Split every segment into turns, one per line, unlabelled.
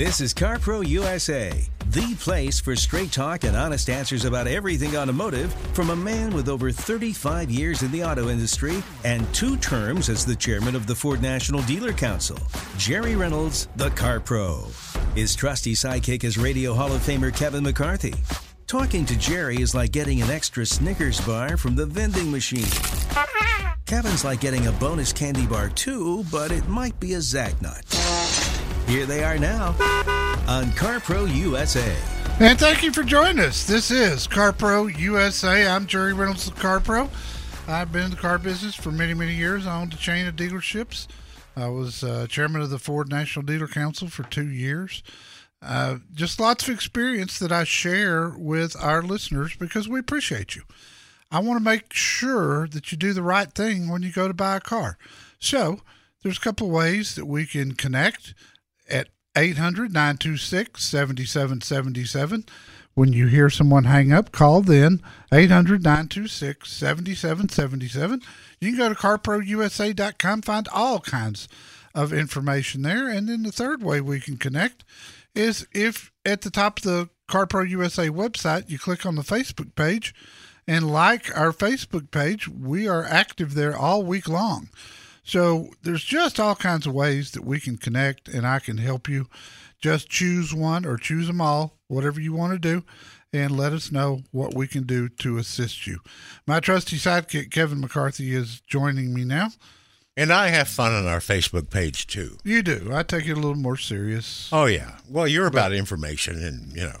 This is CarPro USA, the place for straight talk and honest answers about everything automotive from a man with over 35 years in the auto industry and two terms as the chairman of the Ford National Dealer Council, Jerry Reynolds, the CarPro. His trusty sidekick is Radio Hall of Famer Kevin McCarthy. Talking to Jerry is like getting an extra Snickers bar from the vending machine. Kevin's like getting a bonus candy bar too, but it might be a Zagnut. Here they are now on CarPro USA.
And thank you for joining us. This is CarPro USA. I'm Jerry Reynolds of CarPro. I've been in the car business for many, many years. I owned a chain of dealerships. I was uh, chairman of the Ford National Dealer Council for two years. Uh, just lots of experience that I share with our listeners because we appreciate you. I want to make sure that you do the right thing when you go to buy a car. So, there's a couple ways that we can connect at 800 926 7777. When you hear someone hang up, call then 800 926 7777. You can go to carprousa.com, find all kinds of information there. And then the third way we can connect is if at the top of the CarPro USA website, you click on the Facebook page and like our Facebook page. We are active there all week long. So there's just all kinds of ways that we can connect and I can help you. Just choose one or choose them all, whatever you want to do, and let us know what we can do to assist you. My trusty sidekick, Kevin McCarthy, is joining me now.
And I have fun on our Facebook page too.
You do. I take it a little more serious.
Oh yeah. Well, you're about information and you know,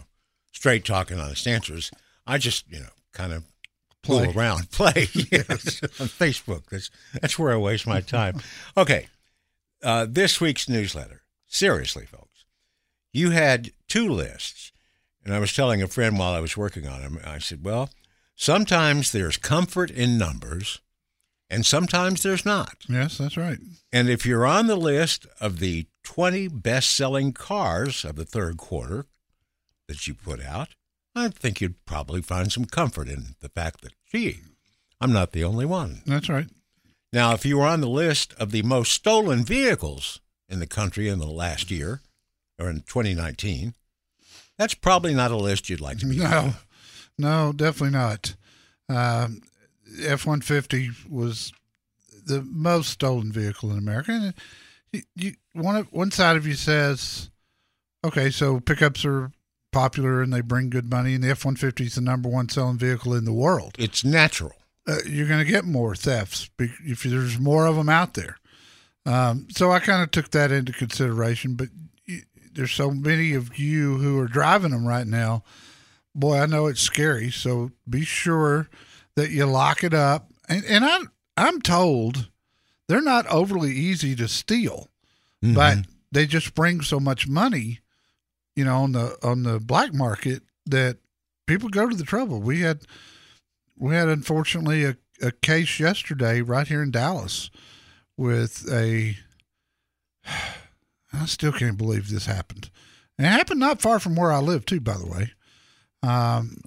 straight talking, honest answers. I just you know kind of
Play.
fool around, play yes, on Facebook. That's that's where I waste my time. Okay, uh, this week's newsletter. Seriously, folks, you had two lists, and I was telling a friend while I was working on them. I said, well, sometimes there's comfort in numbers, and sometimes there's not.
Yes, that's right.
And if you're on the list of the 20 best selling cars of the third quarter that you put out, I think you'd probably find some comfort in the fact that, gee, I'm not the only one.
That's right.
Now, if you were on the list of the most stolen vehicles in the country in the last year, or in 2019, that's probably not a list you'd like to be on.
No, no, definitely not. Um, F one fifty was the most stolen vehicle in America. And you, you, one one side of you says, okay, so pickups are popular and they bring good money, and the F one fifty is the number one selling vehicle in the world.
It's natural.
Uh, you're going to get more thefts if there's more of them out there. Um, so I kind of took that into consideration, but y- there's so many of you who are driving them right now. Boy, I know it's scary. So be sure that you lock it up. And, and I, I'm told they're not overly easy to steal, but they just bring so much money, you know, on the on the black market that people go to the trouble. We had we had unfortunately a, a case yesterday right here in Dallas with a I still can't believe this happened. And it happened not far from where I live too, by the way. Um,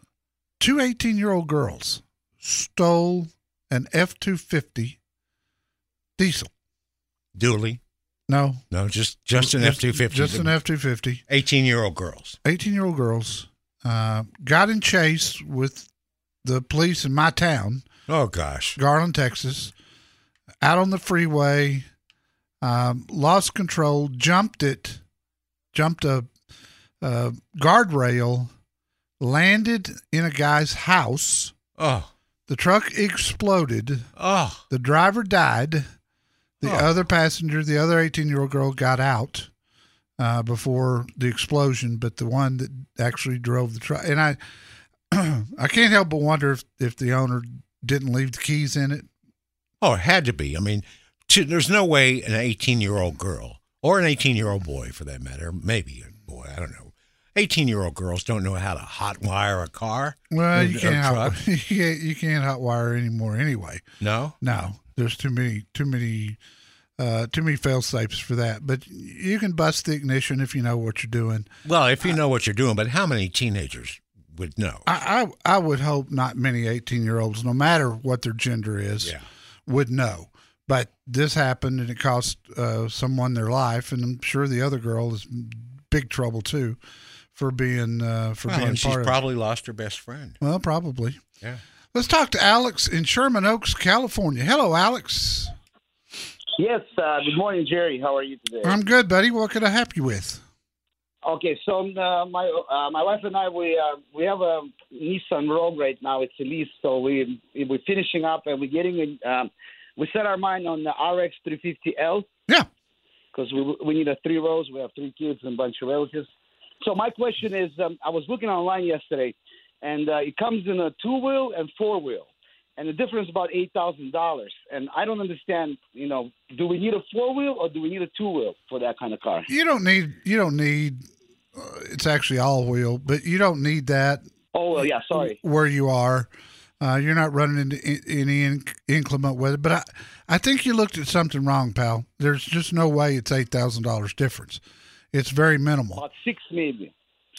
two 18 year old girls stole an F two fifty diesel.
Dually.
No,
No, just just an F two fifty.
Just an F two fifty.
Eighteen year old girls.
18 year old girls uh, got in chase with the police in my town,
Oh gosh.
Garland, Texas, out on the freeway, um, lost control, jumped it, jumped a, a guardrail, landed in a guy's house.
Oh,
The truck exploded.
oh,
The driver died. The
Oh.
other passenger, the other 18 year old girl, got out uh, before the explosion, but the one that actually drove the truck. And I, I can't help but wonder if, if the owner didn't leave the keys in it.
oh! It had to be. I mean, to, there's no way an 18 year old girl or an 18 year old boy, for that matter, maybe a boy, I don't know. 18 year old girls don't know how to hotwire a car.
Well, you can't, hot, you can't you can't hotwire anymore anyway.
No.
No, there's too many too many uh, too many fail safes for that. But you can bust the ignition if you know what you're doing.
Well, if you know what you're doing, but how many teenagers would know?
I I, I would hope not many 18 year olds, no matter what their gender is,
Yeah.
would know. But this happened and it cost uh, someone their life, and I'm sure the other girl is in big trouble too for being uh, for
Well,
being
and she's
part of.
probably lost her best friend.
well, probably.
Yeah.
Let's talk to Alex in Sherman Oaks, California. Hello, Alex.
Yes. Uh, good morning, Jerry. How are you today?
I'm good, buddy. What can I help you with?
okay, so uh, my uh, my wife and I we uh, we have a Nissan Rogue right now. It's a lease, so we we're finishing up and we're getting a, um, we set our mind on the RX 350L
Yeah.
because we we need a three rows. We have three kids and a bunch of relatives. So my question is, um, I was looking online yesterday, and uh, it comes in a two wheel and four wheel. And the difference is about eight thousand dollars, and I don't understand. You know, do we need a four wheel or do we need a two wheel for that kind of car?
You don't need. You don't need. Uh, it's actually all wheel, but you don't need that
Oh well, yeah. Sorry.
where you are. Uh, you're not running into any inc- inclement weather. But I, I think you looked at something wrong, pal. There's just no way it's eight thousand dollars difference. It's very minimal.
About six maybe.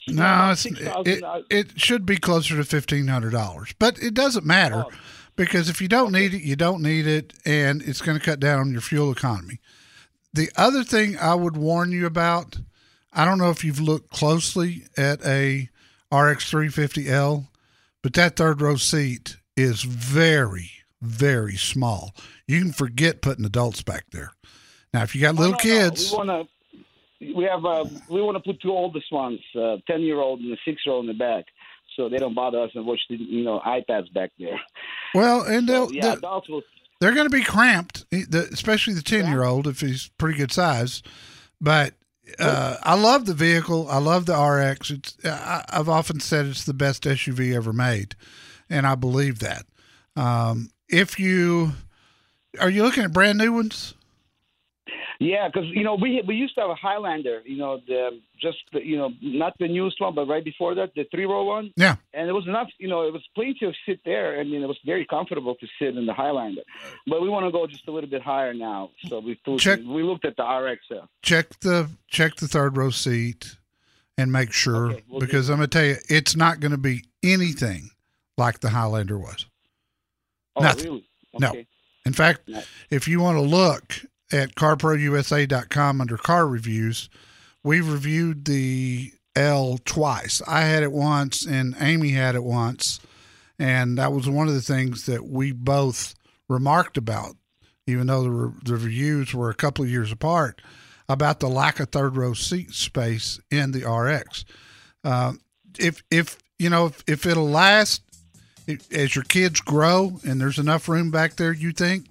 No,
About
it's,
six
it, it should be closer to fifteen hundred dollars, but it doesn't matter
Oh.
because if you don't need it, you don't need it, and it's going to cut down on your fuel economy. The other thing I would warn you about, I don't know if you've looked closely at a RX 350L, but that third row seat is very, very small. You can forget putting adults back there. Now, if you got little kids,
We want. We have. Uh, we want to put two oldest ones, uh, ten year old and a six year old in the back, so they don't bother us and watch the you know iPads back there.
well, and they'll,
yeah,
they'll-
adults will.
they're going to be cramped, especially the 10 year old if he's pretty good size. But uh, I love the vehicle. I love the RX. It's I, I've often said it's the best SUV ever made, and I believe that. Um, if you are you looking at brand new ones?
Yeah, because you know we we used to have a Highlander, you know, the just the, you know not the newest one, but right before that, the three row one,
Yeah,
and it was enough. You know, it was plenty of sit there. I mean, it was very comfortable to sit in the Highlander, but we want to go just a little bit higher now. So we
Check-
we looked at the RX. Uh,
check the check the third row seat and make sure
Okay, we'll
because I'm going to tell you it's not going to be anything like the Highlander was.
oh,
Nothing.
really?
No. In fact, if you want to look at carprousa.com under car reviews, We've reviewed the L twice. I had it once and Amy had it once. And that was one of the things that we both remarked about, even though the, re- the reviews were a couple of years apart, about the lack of third row seat space in the RX. Uh, if, if, you know, if, if it'll last as your kids grow and there's enough room back there, you think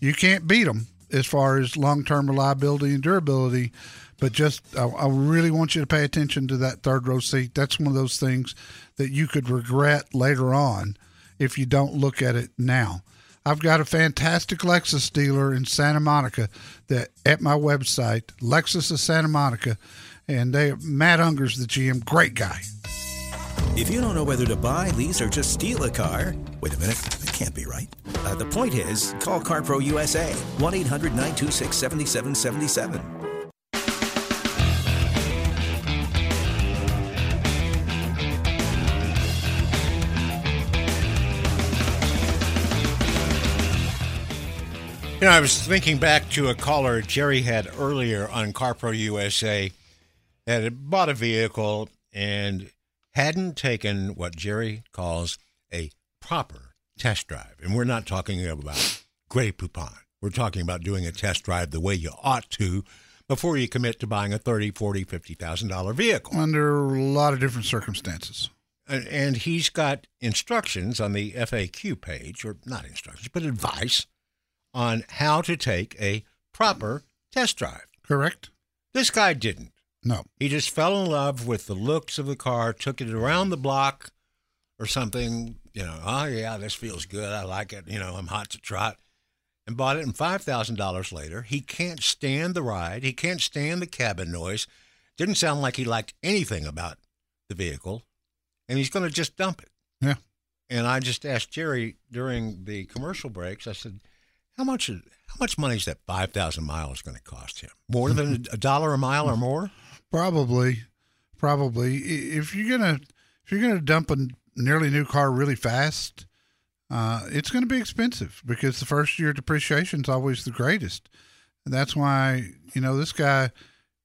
you can't beat them as far as long term reliability and durability. But just, I, I really want you to pay attention to that third row seat. That's one of those things that you could regret later on if you don't look at it now. I've got a fantastic Lexus dealer in Santa Monica that at my website, Lexus of Santa Monica, and they Matt Unger's the GM, great guy.
If you don't know whether to buy, lease, or just steal a car, wait a minute, can't be right. Uh, the point is, call CarPro USA, 1 800 926 7777.
You know, I was thinking back to a caller Jerry had earlier on CarPro USA that had bought a vehicle and hadn't taken what Jerry calls a proper test drive. And we're not talking about Grey Poupon. We're talking about doing a test drive the way you ought to before you commit to buying a thirty, forty, fifty thousand dollar vehicle.
Under a lot of different circumstances.
And, and he's got instructions on the FAQ page, or not instructions, but advice on how to take a proper test drive.
Correct?
This guy didn't.
No.
He just fell in love with the looks of the car, took it around the block or something, you know, oh yeah, this feels good. I like it. You know, I'm hot to trot. And bought it and five thousand dollars later. He can't stand the ride. He can't stand the cabin noise. Didn't sound like he liked anything about the vehicle. And he's gonna just dump it.
Yeah.
And I just asked Jerry during the commercial breaks, I said, How much how much money is that five thousand miles gonna cost him? More than mm-hmm. a dollar a mile or more?
Probably, probably. If you're gonna if you're gonna dump a nearly new car really fast, uh, it's going to be expensive because the first year depreciation is always the greatest. And that's why you know this guy,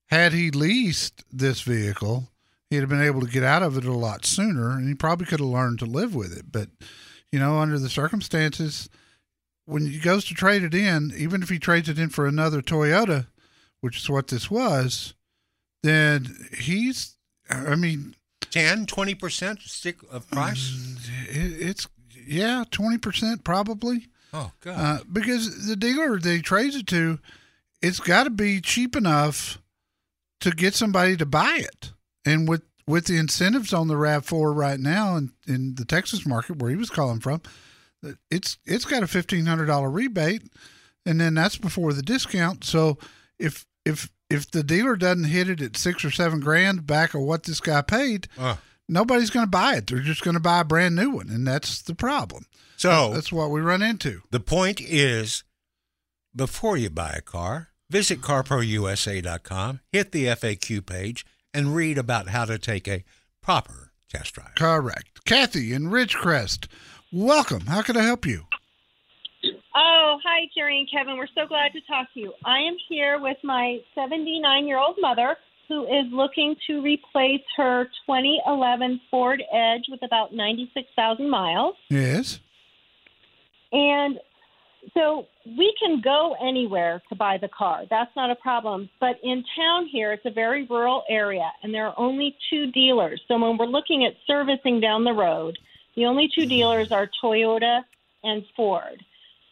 had he leased this vehicle, he'd have been able to get out of it a lot sooner, and he probably could have learned to live with it. But you know, under the circumstances, when he goes to trade it in, even if he trades it in for another Toyota, which is what this was, then he's i mean
10, 20% stick of price?
it, it's yeah 20% probably
Oh, God.
uh, because the dealer they trades it to it's got to be cheap enough to get somebody to buy it and with with the incentives on the rav4 right now in, in the texas market where he was calling from it's it's got a $1500 rebate and then that's before the discount so if if if the dealer doesn't hit it at six or seven grand back of what this guy paid
Uh,
nobody's going to buy it they're just going to buy a brand new one and that's the problem
so
that's what we run into
the point is before you buy a car, visit carprousa.com, hit the FAQ page, and read about how to take a proper test drive.
Correct. Kathy in Ridgecrest, welcome. How can I help you?
Oh, hi, Jerry and Kevin. We're so glad to talk to you. I am here with my 79 year old mother who is looking to replace her 2011 Ford Edge with about 96,000 miles.
Yes.
And so we can go anywhere to buy the car. That's not a problem. But in town here, it's a very rural area, and there are only two dealers. So when we're looking at servicing down the road, the only two dealers are Toyota and Ford.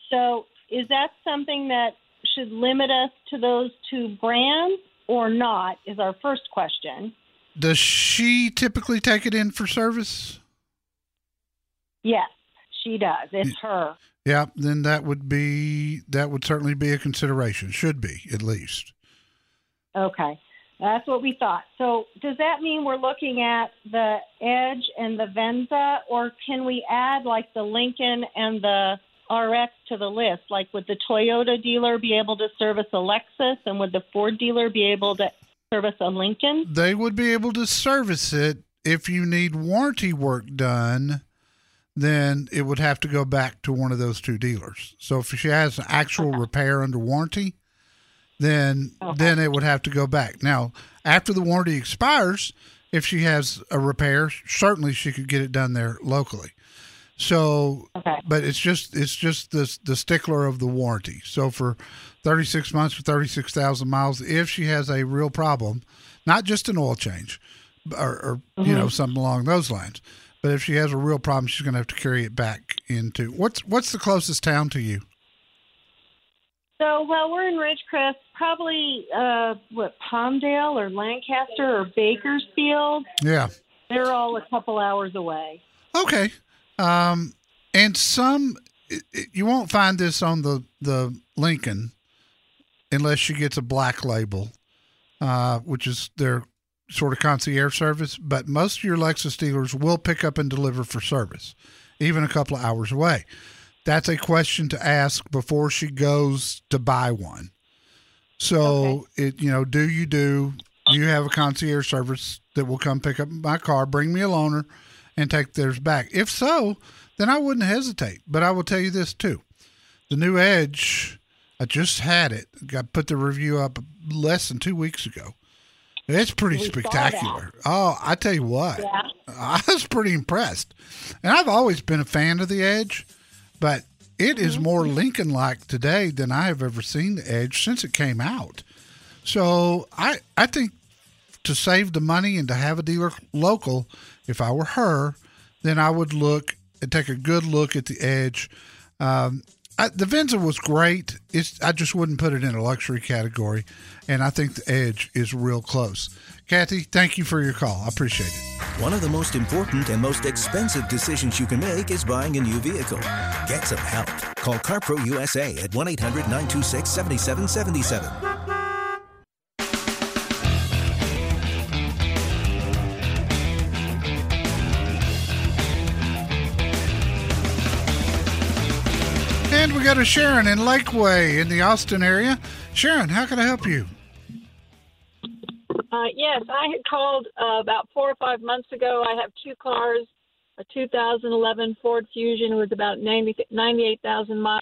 So is that something that should limit us to those two brands or not? Is our first question.
Does she typically take it in for service?
Yes, she does. It's her.
Yeah, then that would be that would certainly be a consideration. Should be at least.
Okay. That's what we thought. So, does that mean we're looking at the Edge and the Venza, or can we add like the Lincoln and the RX to the list? Like, would the Toyota dealer be able to service a Lexus, and would the Ford dealer be able to service a Lincoln?
They would be able to service it if you need warranty work done. Then it would have to go back to one of those two dealers. So if she has an actual repair under warranty, then then it would have to go back. Now, after the warranty expires, if she has a repair, certainly she could get it done there locally. So,
Okay.
but it's just it's just the the stickler of the warranty. So for 36 months for 36,000 miles, if she has a real problem, not just an oil change, or, or you know something along those lines, but if she has a real problem, she's going to have to carry it back into what's what's the closest town to you?
So, well, we're in Ridgecrest, probably uh, what Palmdale or Lancaster or Bakersfield.
Yeah.
They're all a couple hours away.
Okay. Um, and some it, it- you won't find this on the the Lincoln unless she gets a black label, uh, which is their sort of concierge service. But most of your Lexus dealers will pick up and deliver for service, even a couple of hours away. That's a question to ask before she goes to buy one. So it you know, do you do do you have a concierge service that will come pick up my car, bring me a loaner, and take theirs back? If so, then I wouldn't hesitate. But I will tell you this too: the new Edge, I just had it. Got put the review up less than two weeks ago. It's pretty
We
spectacular. Oh, I tell you what,
Yeah.
I was pretty impressed. And I've always been a fan of the Edge, but it is mm-hmm. more Lincoln like today than I have ever seen the Edge since it came out. So I I think to save the money and to have a dealer local, if I were her, then I would look and take a good look at the Edge. Um, I, the Venza was great. It's I just wouldn't put it in a luxury category, and I think the Edge is real close. Kathy, thank you for your call. I appreciate it.
One of the most important and most expensive decisions you can make is buying a new vehicle. Get some help. Call CarPro USA at 1 800 926 7777.
And we got a Sharon in Lakeway in the Austin area. Sharon, how can I help you?
Uh, yes, I had called uh, about four or five months ago. I have two cars, a 2011 Ford Fusion with about 90, 98,000 miles,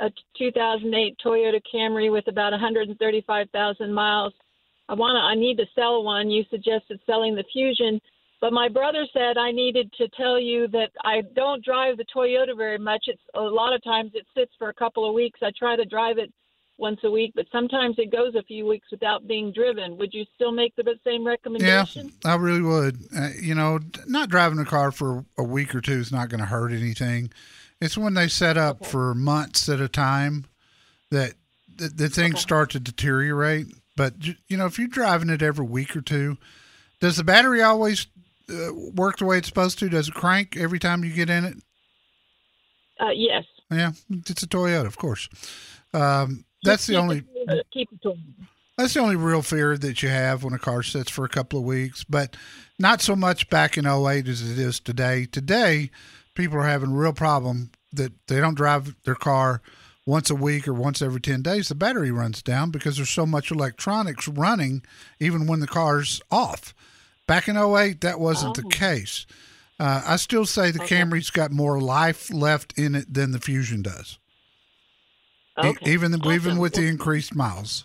a 2008 Toyota Camry with about 135,000 miles. I want to. I need to sell one. You suggested selling the Fusion, but my brother said I needed to tell you that I don't drive the Toyota very much. It's a lot of times it sits for a couple of weeks. I try to drive it once a week, but sometimes it goes a few weeks without being driven. Would you still make the same recommendation? Yeah?
I really would. Uh, you know, not driving a car for a week or two is not going to hurt anything. It's when they set up for months at a time that the, the things start to deteriorate. But you know, if you're driving it every week or two, does the battery always uh, work the way it's supposed to? Does it crank every time you get in it?
Uh, yes.
Yeah, it's a Toyota, of course. Um, that's the only
it- uh, keep it to
that's the only real fear that you have when a car sits for a couple of weeks, but not so much back in 08 as it is today. Today, people are having a real problem that they don't drive their car once a week or once every 10 days. The battery runs down because there's so much electronics running even when the car's off. Back in 08, that wasn't the case. Uh, I still say the Camry's got more life left in it than the Fusion does, E-
Okay.
even even
Awesome.
with the increased miles.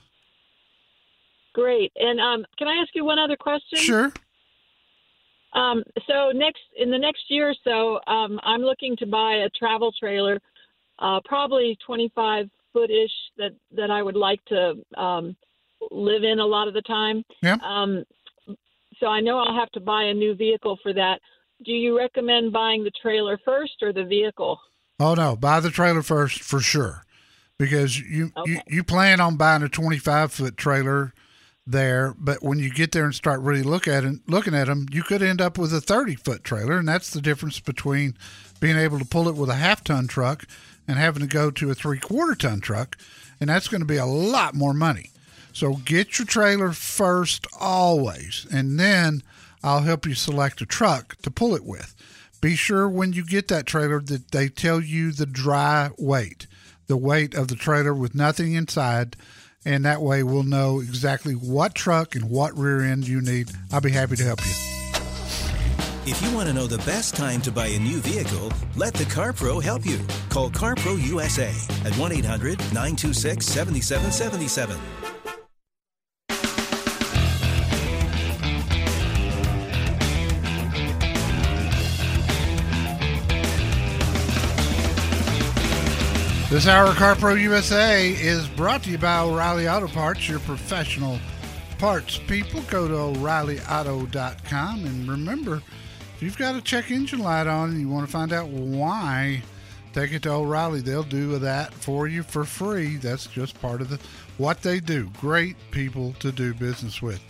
Great. And um, can I ask you one other question?
Sure.
Um, so next in the next year or so, um, I'm looking to buy a travel trailer, uh, probably 25 foot ish that that I would like to um, live in a lot of the time.
Yeah.
So I know I'll have to buy a new vehicle for that. Do you recommend buying the trailer first or the vehicle?
Oh no, buy the trailer first for sure, because you you, you plan on buying a twenty five foot trailer there, but when you get there and start really look at it, looking at them, you could end up with a thirty foot trailer, and that's the difference between being able to pull it with a half ton truck and having to go to a three quarter ton truck, and that's going to be a lot more money. So get your trailer first always, and then I'll help you select a truck to pull it with. Be sure when you get that trailer that they tell you the dry weight, the weight of the trailer with nothing inside, and that way we'll know exactly what truck and what rear end you need. I'll be happy to help you.
If you want to know the best time to buy a new vehicle, let the CarPro help you. Call CarPro USA at 1 800 926 7777.
This hour of CarPro USA is brought to you by O'Reilly Auto Parts, your professional parts people. Go to O'ReillyAuto.com and remember, if you've got a check engine light on and you want to find out why, take it to O'Reilly. They'll do that for you for free. That's just part of the what they do. Great people to do business with.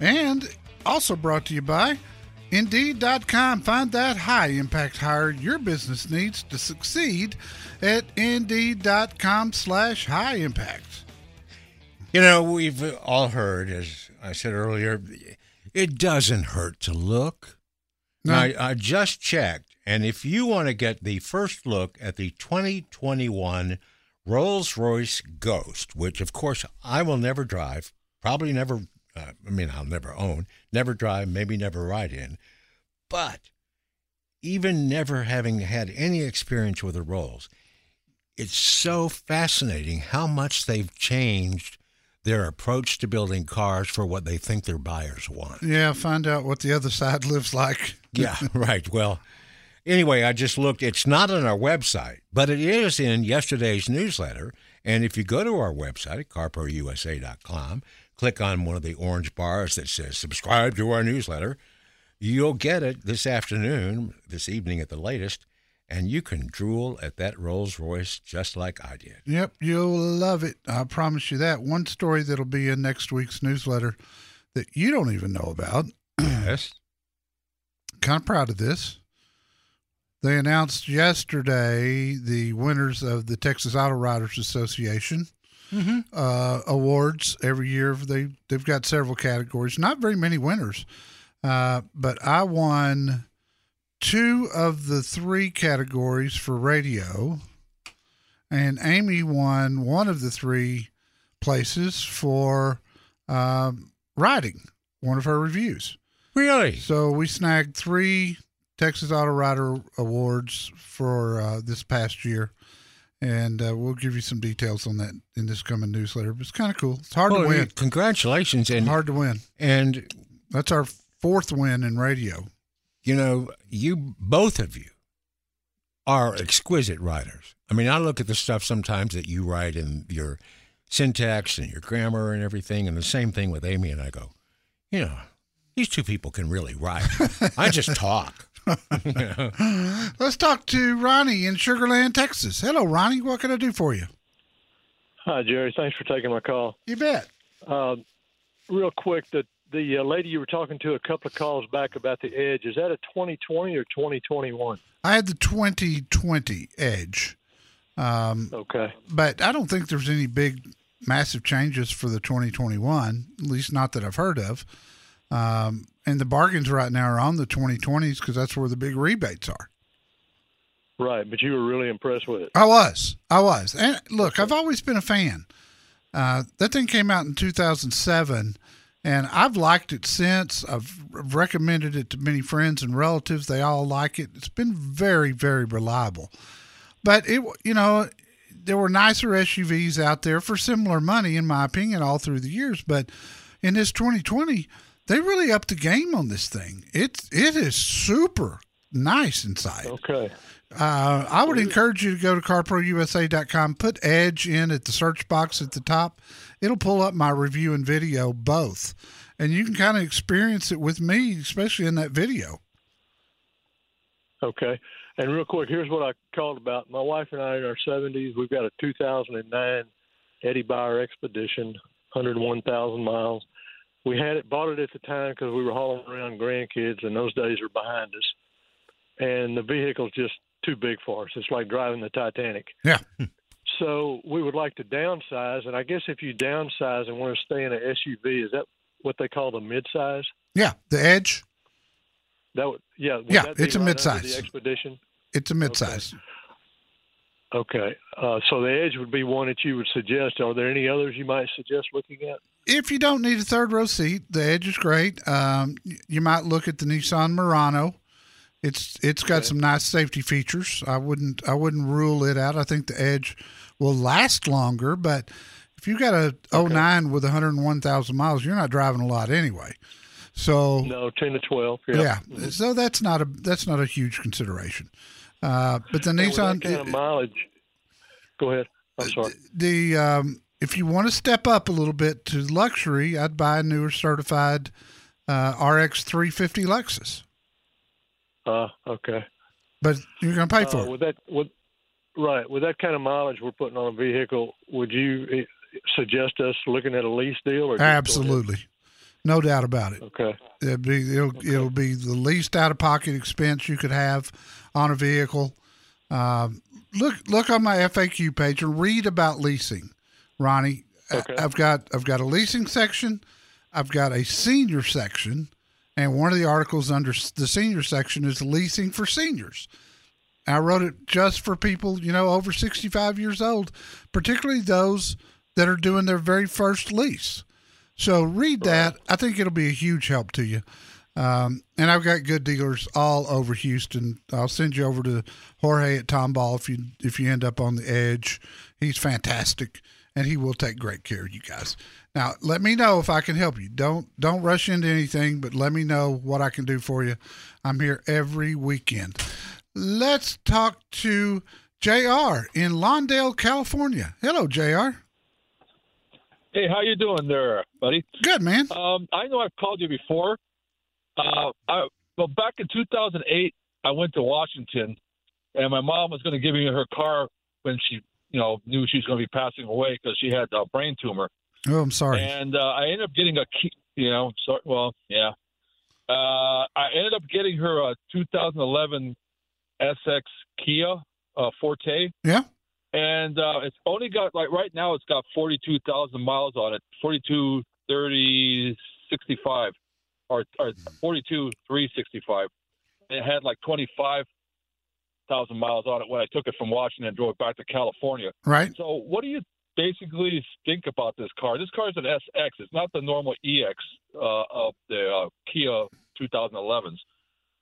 And also brought to you by Indeed.com. Find that high impact hire your business needs to succeed at Indeed.com slash high impact.
You know, we've all heard, as I said earlier, it doesn't hurt to look.
No.
I, I just checked, and if you want to get the first look at the 2021 Rolls Royce Ghost, which of course I will never drive, probably never, uh, I mean, I'll never own, never drive, maybe never ride in, but even never having had any experience with a Rolls, it's so fascinating how much they've changed their approach to building cars for what they think their buyers want.
Yeah, find out what the other side lives like.
Yeah, right. Well, anyway, I just looked. It's not on our website, but it is in yesterday's newsletter. And if you go to our website at carprousa.com, click on one of the orange bars that says subscribe to our newsletter. You'll get it this afternoon, this evening at the latest, and you can drool at that Rolls Royce just like I did.
Yep, you'll love it. I promise you that. One story that'll be in next week's newsletter that you don't even know about.
Yes.
kind of proud of this. They announced yesterday the winners of the Texas Auto Writers Association uh, awards every year. They they've got several categories. Not very many winners, uh, but I won two of the three categories for radio, and Amy won one of the three places for um, writing one of her reviews.
Really?
So we snagged three Texas Auto Writer Awards for uh, this past year, and uh, we'll give you some details on that in this coming newsletter. But it's kind of cool. It's hard
Well,
to win.
Congratulations. And,
hard to win.
and,
That's our fourth win in radio.
you know, you, both of you, are exquisite writers. I mean, I look at the stuff sometimes that you write in your syntax and your grammar and everything, and the same thing with Amy, and I go, you know, these two people can really write. I just talk.
Let's talk to Ronnie in Sugarland, Texas. Hello, Ronnie. What can I do for you?
Hi, Jerry. Thanks for taking my call.
You bet.
Uh, real quick, the the uh, lady you were talking to a couple of calls back about the Edge is that a 2020 or 2021?
I had the 2020 Edge, um,
Okay.
but I don't think there's any big, massive changes for the 2021. At least not that I've heard of. Um, and the bargains right now are on the 2020s because that's where the big rebates are.
Right, but you were really impressed with it.
I was. I was. And look, I've always been a fan. Uh, that thing came out in 2007, and I've liked it since. I've recommended it to many friends and relatives. They all like it. It's been very, very reliable. But it, you know, there were nicer SUVs out there for similar money, in my opinion, all through the years. But in this 2020, they really upped the game on this thing. It's it is super nice inside.
Okay.
Uh, I would encourage you to go to carprousa.com, put Edge in at the search box at the top. It'll pull up my review and video both, and you can kind of experience it with me, especially in that video.
Okay. And real quick, here's what I called about. My wife and I in our 70s, we've got a 2009 Eddie Bauer Expedition, 101,000 miles. We had it, bought it at the time because we were hauling around grandkids, and those days are behind us. And the vehicle's just too big for us. It's like driving the Titanic.
Yeah.
So we would like to downsize, and I guess if you downsize and want to stay in an SUV, is that what they call the midsize?
Yeah, the Edge,
That would, yeah, would
Yeah,
that
it's a
right
midsize.
The Expedition.
it's a midsize.
Okay, uh, so the Edge would be one that you would suggest. Are there any others you might suggest looking at?
If you don't need a third row seat, the Edge is great. Um, you might look at the Nissan Murano. It's it's got some nice safety features. I wouldn't I wouldn't rule it out. I think the Edge will last longer, but if you got a 09 with 101,000 miles, you're not driving a lot anyway. So
No, ten to twelve.
yeah,
Yeah.
so that's not a that's not a huge consideration. Uh, but the Nissan
kind of mileage. Go ahead. I'm sorry.
the um, if you want to step up a little bit to luxury, I'd buy a newer certified uh, RX 350 Lexus.
Uh, okay.
But you're going to pay for
Uh,
it.
with that, with right, with that kind of mileage we're putting on a vehicle, would you eh, suggest us looking at a lease deal? Or just go ahead?
Absolutely, no doubt about it.
Okay.
It'll be it'll, it'll be the least out of pocket expense you could have on a vehicle. Um, look look on my FAQ page and read about leasing, Ronnie. I-
Okay.
I've got I've got a leasing section, I've got a senior section, and one of the articles under the senior section is leasing for seniors. I wrote it just for people, you know, over 65 years old, particularly those that are doing their very first lease. So read that. I think it'll be a huge help to you. Um, and I've got good dealers all over Houston. I'll send you over to Jorge at Tomball if you if you end up on the edge. He's fantastic, and he will take great care of you guys. Now, let me know if I can help you. Don't don't rush into anything, but let me know what I can do for you. I'm here every weekend. Let's talk to Jr. in Lawndale, California. Hello, Jr.
Hey, how you doing there, buddy?
Good, man.
Um, I know I've called you before. Uh, I, well, back in 2008, I went to Washington, and my mom was going to give me her car when she, you know, knew she was going to be passing away because she had a brain tumor.
Oh, I'm sorry.
And uh, I ended up getting a key. You know, so, well, yeah. Uh, I ended up getting her a 2011 SX Kia uh, Forte.
Yeah.
And uh, it's only got like right now it's got 42,000 miles on it, 42, 30, 65, or, or 42, 365. It had like 25,000 miles on it when I took it from Washington and drove it back to California.
Right.
So, what do you basically think about this car? This car is an SX. It's not the normal EX uh, of the uh, Kia 2011s.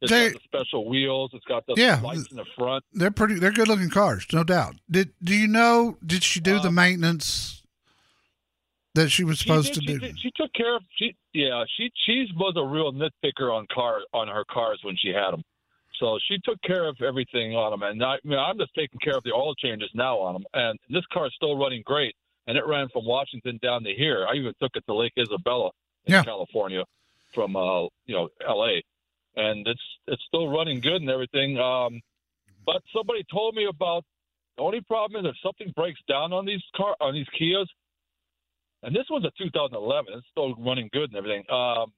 It's
They-
got the special wheels. It's got the
Yeah.
lights in the front.
They're pretty. They're good looking cars, no doubt. Did Do you know? Did she do the
Um,
maintenance that she was supposed
she
to
did,
do?
She, did, she took care of. She yeah. She she was a real nitpicker on car on her cars when she had them. So she took care of everything on them, and I, I mean, I'm just taking care of the oil changes now on them. And this car's still running great, and it ran from Washington down to here. I even took it to Lake Isabella in
Yeah.
California from uh you know L.A. and it's it's still running good and everything. Um, but somebody told me about the only problem is if something breaks down on these car on these Kias, and this one's a 2011, it's still running good and everything. Um,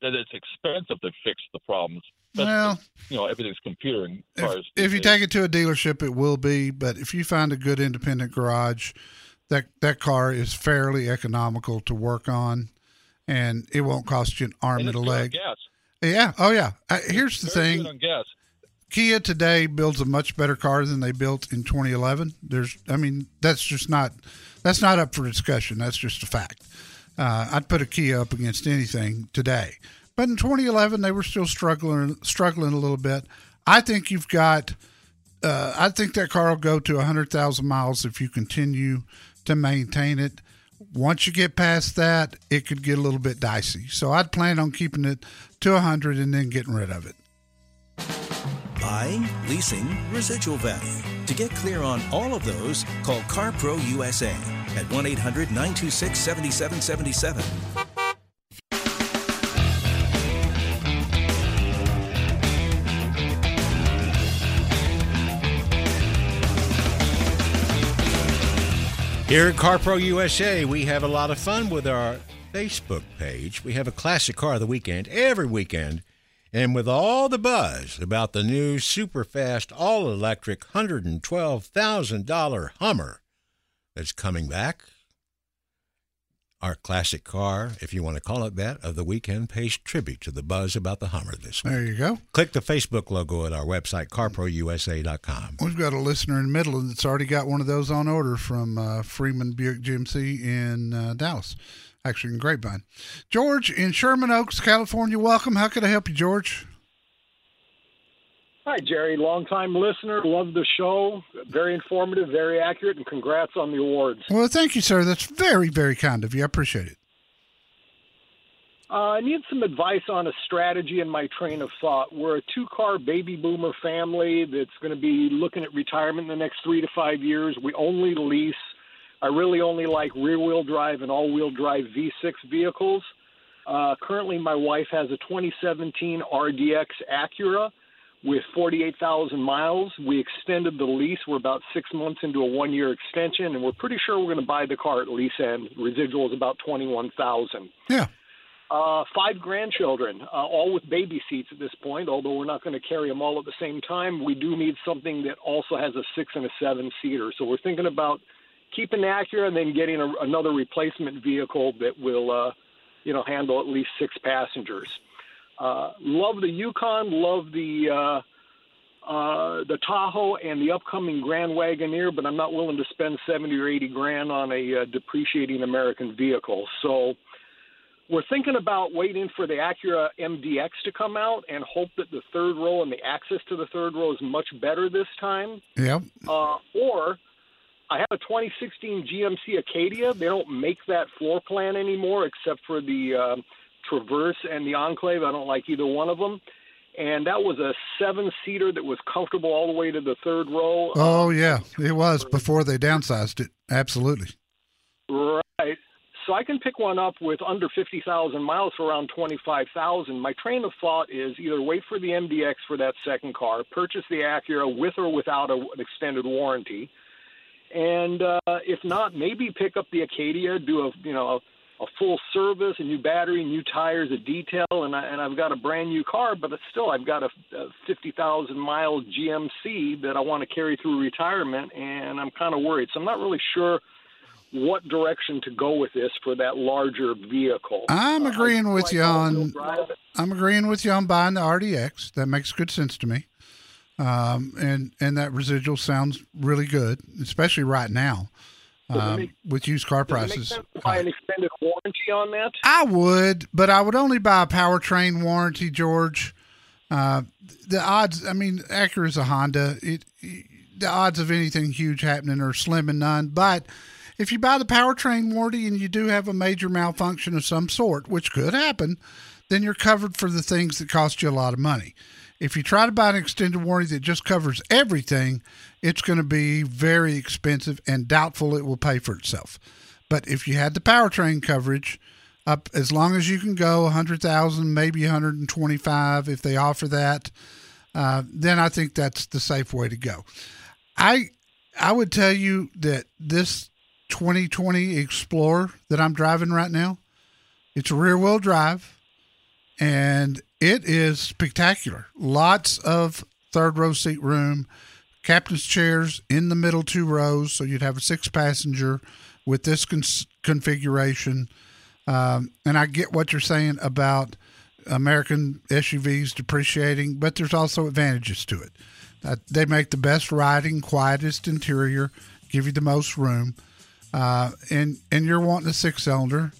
that it's expensive to fix the problems. Especially
Well,
you know everything's computer in
if,
cars.
if you take it to a dealership, it will be. But if you find a good independent garage, that that car is fairly economical to work on, and it won't cost you an arm
and
and a leg.
gas.
Yeah. Oh yeah. Uh, here's the thing.
gas.
Kia today builds a much better car than they built in 2011. There's, I mean, that's just not, that's not up for discussion. That's just a fact. Uh, I'd put a Kia up against anything today, but in 2011 they were still struggling, struggling a little bit. I think you've got, uh, I think that car will go to 100,000 miles if you continue to maintain it. Once you get past that, it could get a little bit dicey. So I'd plan on keeping it to 100 and then getting rid of it.
Buying, leasing, residual value. To get clear on all of those, call CarPro USA at 1 800 926 7777.
Here at CarPro USA, we have a lot of fun with our Facebook page. We have a classic car of the weekend every weekend. And with all the buzz about the new super fast all electric $112,000 Hummer that's coming back, our classic car, if you want to call it that, of the weekend pays tribute to the buzz about the Hummer this week.
There you go.
Click the Facebook logo at our website, carprousa.com.
We've got a listener in Midland that's already got one of those on order from uh, Freeman Buick GMC in uh, Dallas, actually in Grapevine. George in Sherman Oaks, California. Welcome. How can I help you, George?
Hi, Jerry. Longtime listener. Love the show. Very informative, very accurate, and congrats on the awards.
Well, thank you, sir. That's very, very kind of you. I appreciate it.
Uh, I need some advice on a strategy in my train of thought. We're a two car baby boomer family that's going to be looking at retirement in the next three to five years. We only lease. I really only like rear wheel drive and all wheel drive V6 vehicles. Uh, currently, my wife has a 2017 RDX Acura with 48,000 miles. We extended the lease. We're about six months into a one year extension, and we're pretty sure we're going to buy the car at lease end. Residual is about 21,000.
Yeah.
Uh, five grandchildren, uh, all with baby seats at this point. Although we're not going to carry them all at the same time, we do need something that also has a six and a seven seater. So we're thinking about keeping the Acura and then getting a, another replacement vehicle that will, uh, you know, handle at least six passengers. Uh, love the Yukon, love the uh, uh, the Tahoe and the upcoming Grand Wagoneer, but I'm not willing to spend 70 or 80 grand on a uh, depreciating American vehicle. So we're thinking about waiting for the Acura MDX to come out and hope that the third row and the access to the third row is much better this time.
Yep.
Uh, or I have a 2016 GMC Acadia. They don't make that floor plan anymore except for the uh, Traverse and the Enclave. I don't like either one of them. And that was a seven seater that was comfortable all the way to the third row.
Oh, yeah. It was before they downsized it. Absolutely.
Right. so I can pick one up with under 50,000 miles for around 25,000. My train of thought is either wait for the MDX for that second car, purchase the Acura with or without a, an extended warranty, and uh, if not, maybe pick up the Acadia, do a you know a, full service, a new battery, new tires, a detail, and I, and I've got a brand new car, but still I've got a, a 50,000 mile GMC that I want to carry through retirement, and I'm kind of worried. So I'm not really sure what direction to go with this for that larger vehicle.
I'm
Uh,
agreeing
I
with
like
you on. I'm agreeing with you on buying the RDX. That makes good sense to me. Um, and and that residual sounds really good, especially right now um,
make-
with used car
it
prices.
buy an extended warranty on that?
I would, but I would only buy a powertrain warranty, George. Uh, the odds, I mean, Acura is a Honda. It, the odds of anything huge happening are slim and none. But if you buy the powertrain warranty and you do have a major malfunction of some sort, which could happen, then you're covered for the things that cost you a lot of money. If you try to buy an extended warranty that just covers everything, it's going to be very expensive and doubtful it will pay for itself. But if you had the powertrain coverage, up as long as you can go 100,000, maybe 125 if they offer that, uh, then I think that's the safe way to go. I I would tell you that this 2020 Explorer that I'm driving right now, it's rear wheel drive and it is spectacular. Lots of third row seat room, captain's chairs in the middle two rows, so you'd have a six passenger with this cons- configuration. Um, and I get what you're saying about American SUVs depreciating, but there's also advantages to it. Uh, they make the best riding, quietest interior, give you the most room, uh, and and you're wanting a six cylinder.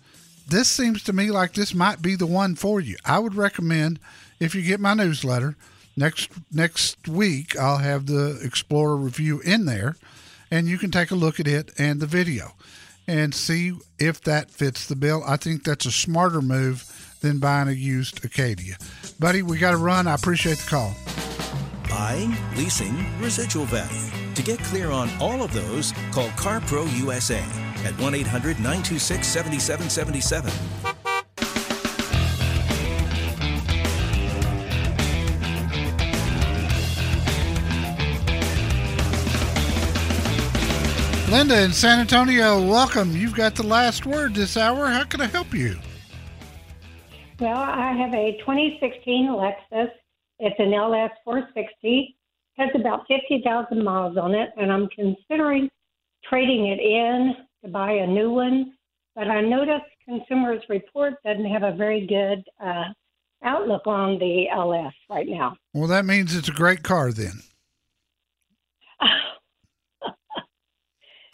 This seems to me like this might be the one for you. I would recommend if you get my newsletter next next week. I'll have the Explorer review in there, and you can take a look at it and the video, and see if that fits the bill. I think that's a smarter move than buying a used Acadia. Buddy, we got to run. I appreciate the call.
Buying, leasing, residual value. To get clear on all of those, call CarPro USA at 1 800 926 7777.
Linda in San Antonio, welcome. You've got the last word this hour. How can I help you?
Well, I have a 2016 Lexus. It's an LS 460. Has about 50,000 miles on it, and I'm considering trading it in to buy a new one. But I noticed Consumers Report doesn't have a very good uh, outlook on the LS right now.
Well, that means it's a great car then.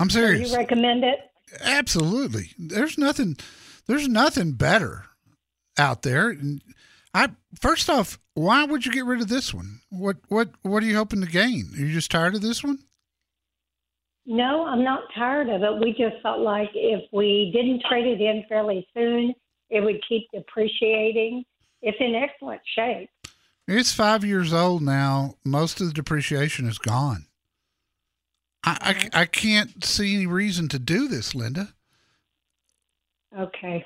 I'm
Do
serious.
you recommend it?
Absolutely. There's nothing there's nothing better out there. And I first off, why would you get rid of this one? What what what are you hoping to gain? Are you just tired of this one?
No, I'm not tired of it. We just felt like if we didn't trade it in fairly soon, it would keep depreciating. It's in excellent shape.
It's five years old now. Most of the depreciation is gone. I, I, I can't see any reason to do this, Linda.
Okay.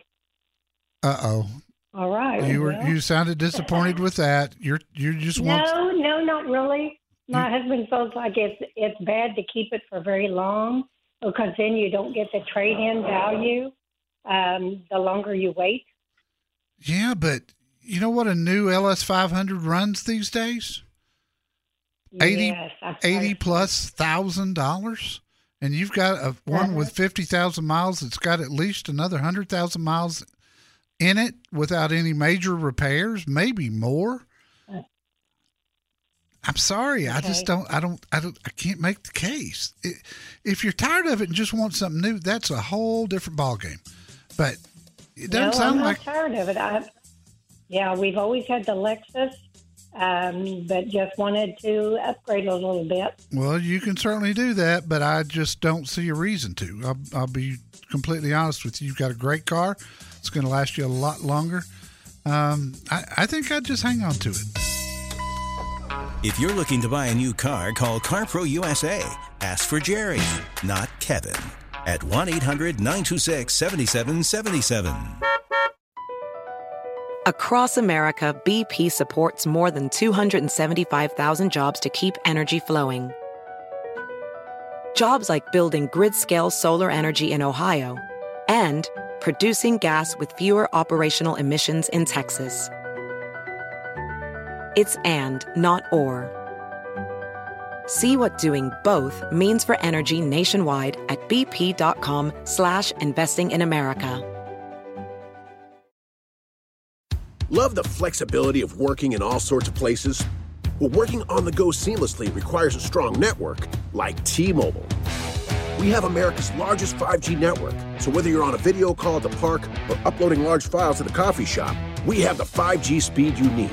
Uh oh.
All right.
You were
well.
you sounded disappointed with that. You're you just want
No, no, not really. My husband feels like it's it's bad to keep it for very long because then you don't get the trade in value um, the longer you wait.
Yeah, but you know what a new LS 500 runs these days? 80,
Yes,
80 plus thousand dollars. And you've got a one with 50,000 miles that's got at least another 100,000 miles in it without any major repairs, maybe more. I'm sorry. I just don't, I don't, I don't, I can't make the case. It, if you're tired of it and just want something new, that's a whole different ballgame. But it doesn't
no,
sound
I'm not
like
tired of it. I, yeah, we've always had the Lexus, um, but just wanted to upgrade a little bit.
Well, you can certainly do that, but I just don't see a reason to. I'll, I'll be completely honest with you. You've got a great car. It's going to last you a lot longer. Um, I, I think I'd just hang on to it.
If you're looking to buy a new car, call CarPro USA. Ask for Jerry, not Kevin. at 1 800 926 7777.
Across America, BP supports more than 275,000 jobs to keep energy flowing. Jobs like building grid scale solar energy in Ohio and producing gas with fewer operational emissions in Texas. It's and, not or. See what doing both means for energy nationwide at bp.com slash investing in America.
Love the flexibility of working in all sorts of places? Well, working on the go seamlessly requires a strong network like T-Mobile. We have America's largest 5G network, so whether you're on a video call at the park or uploading large files at the coffee shop, we have the 5G speed you need.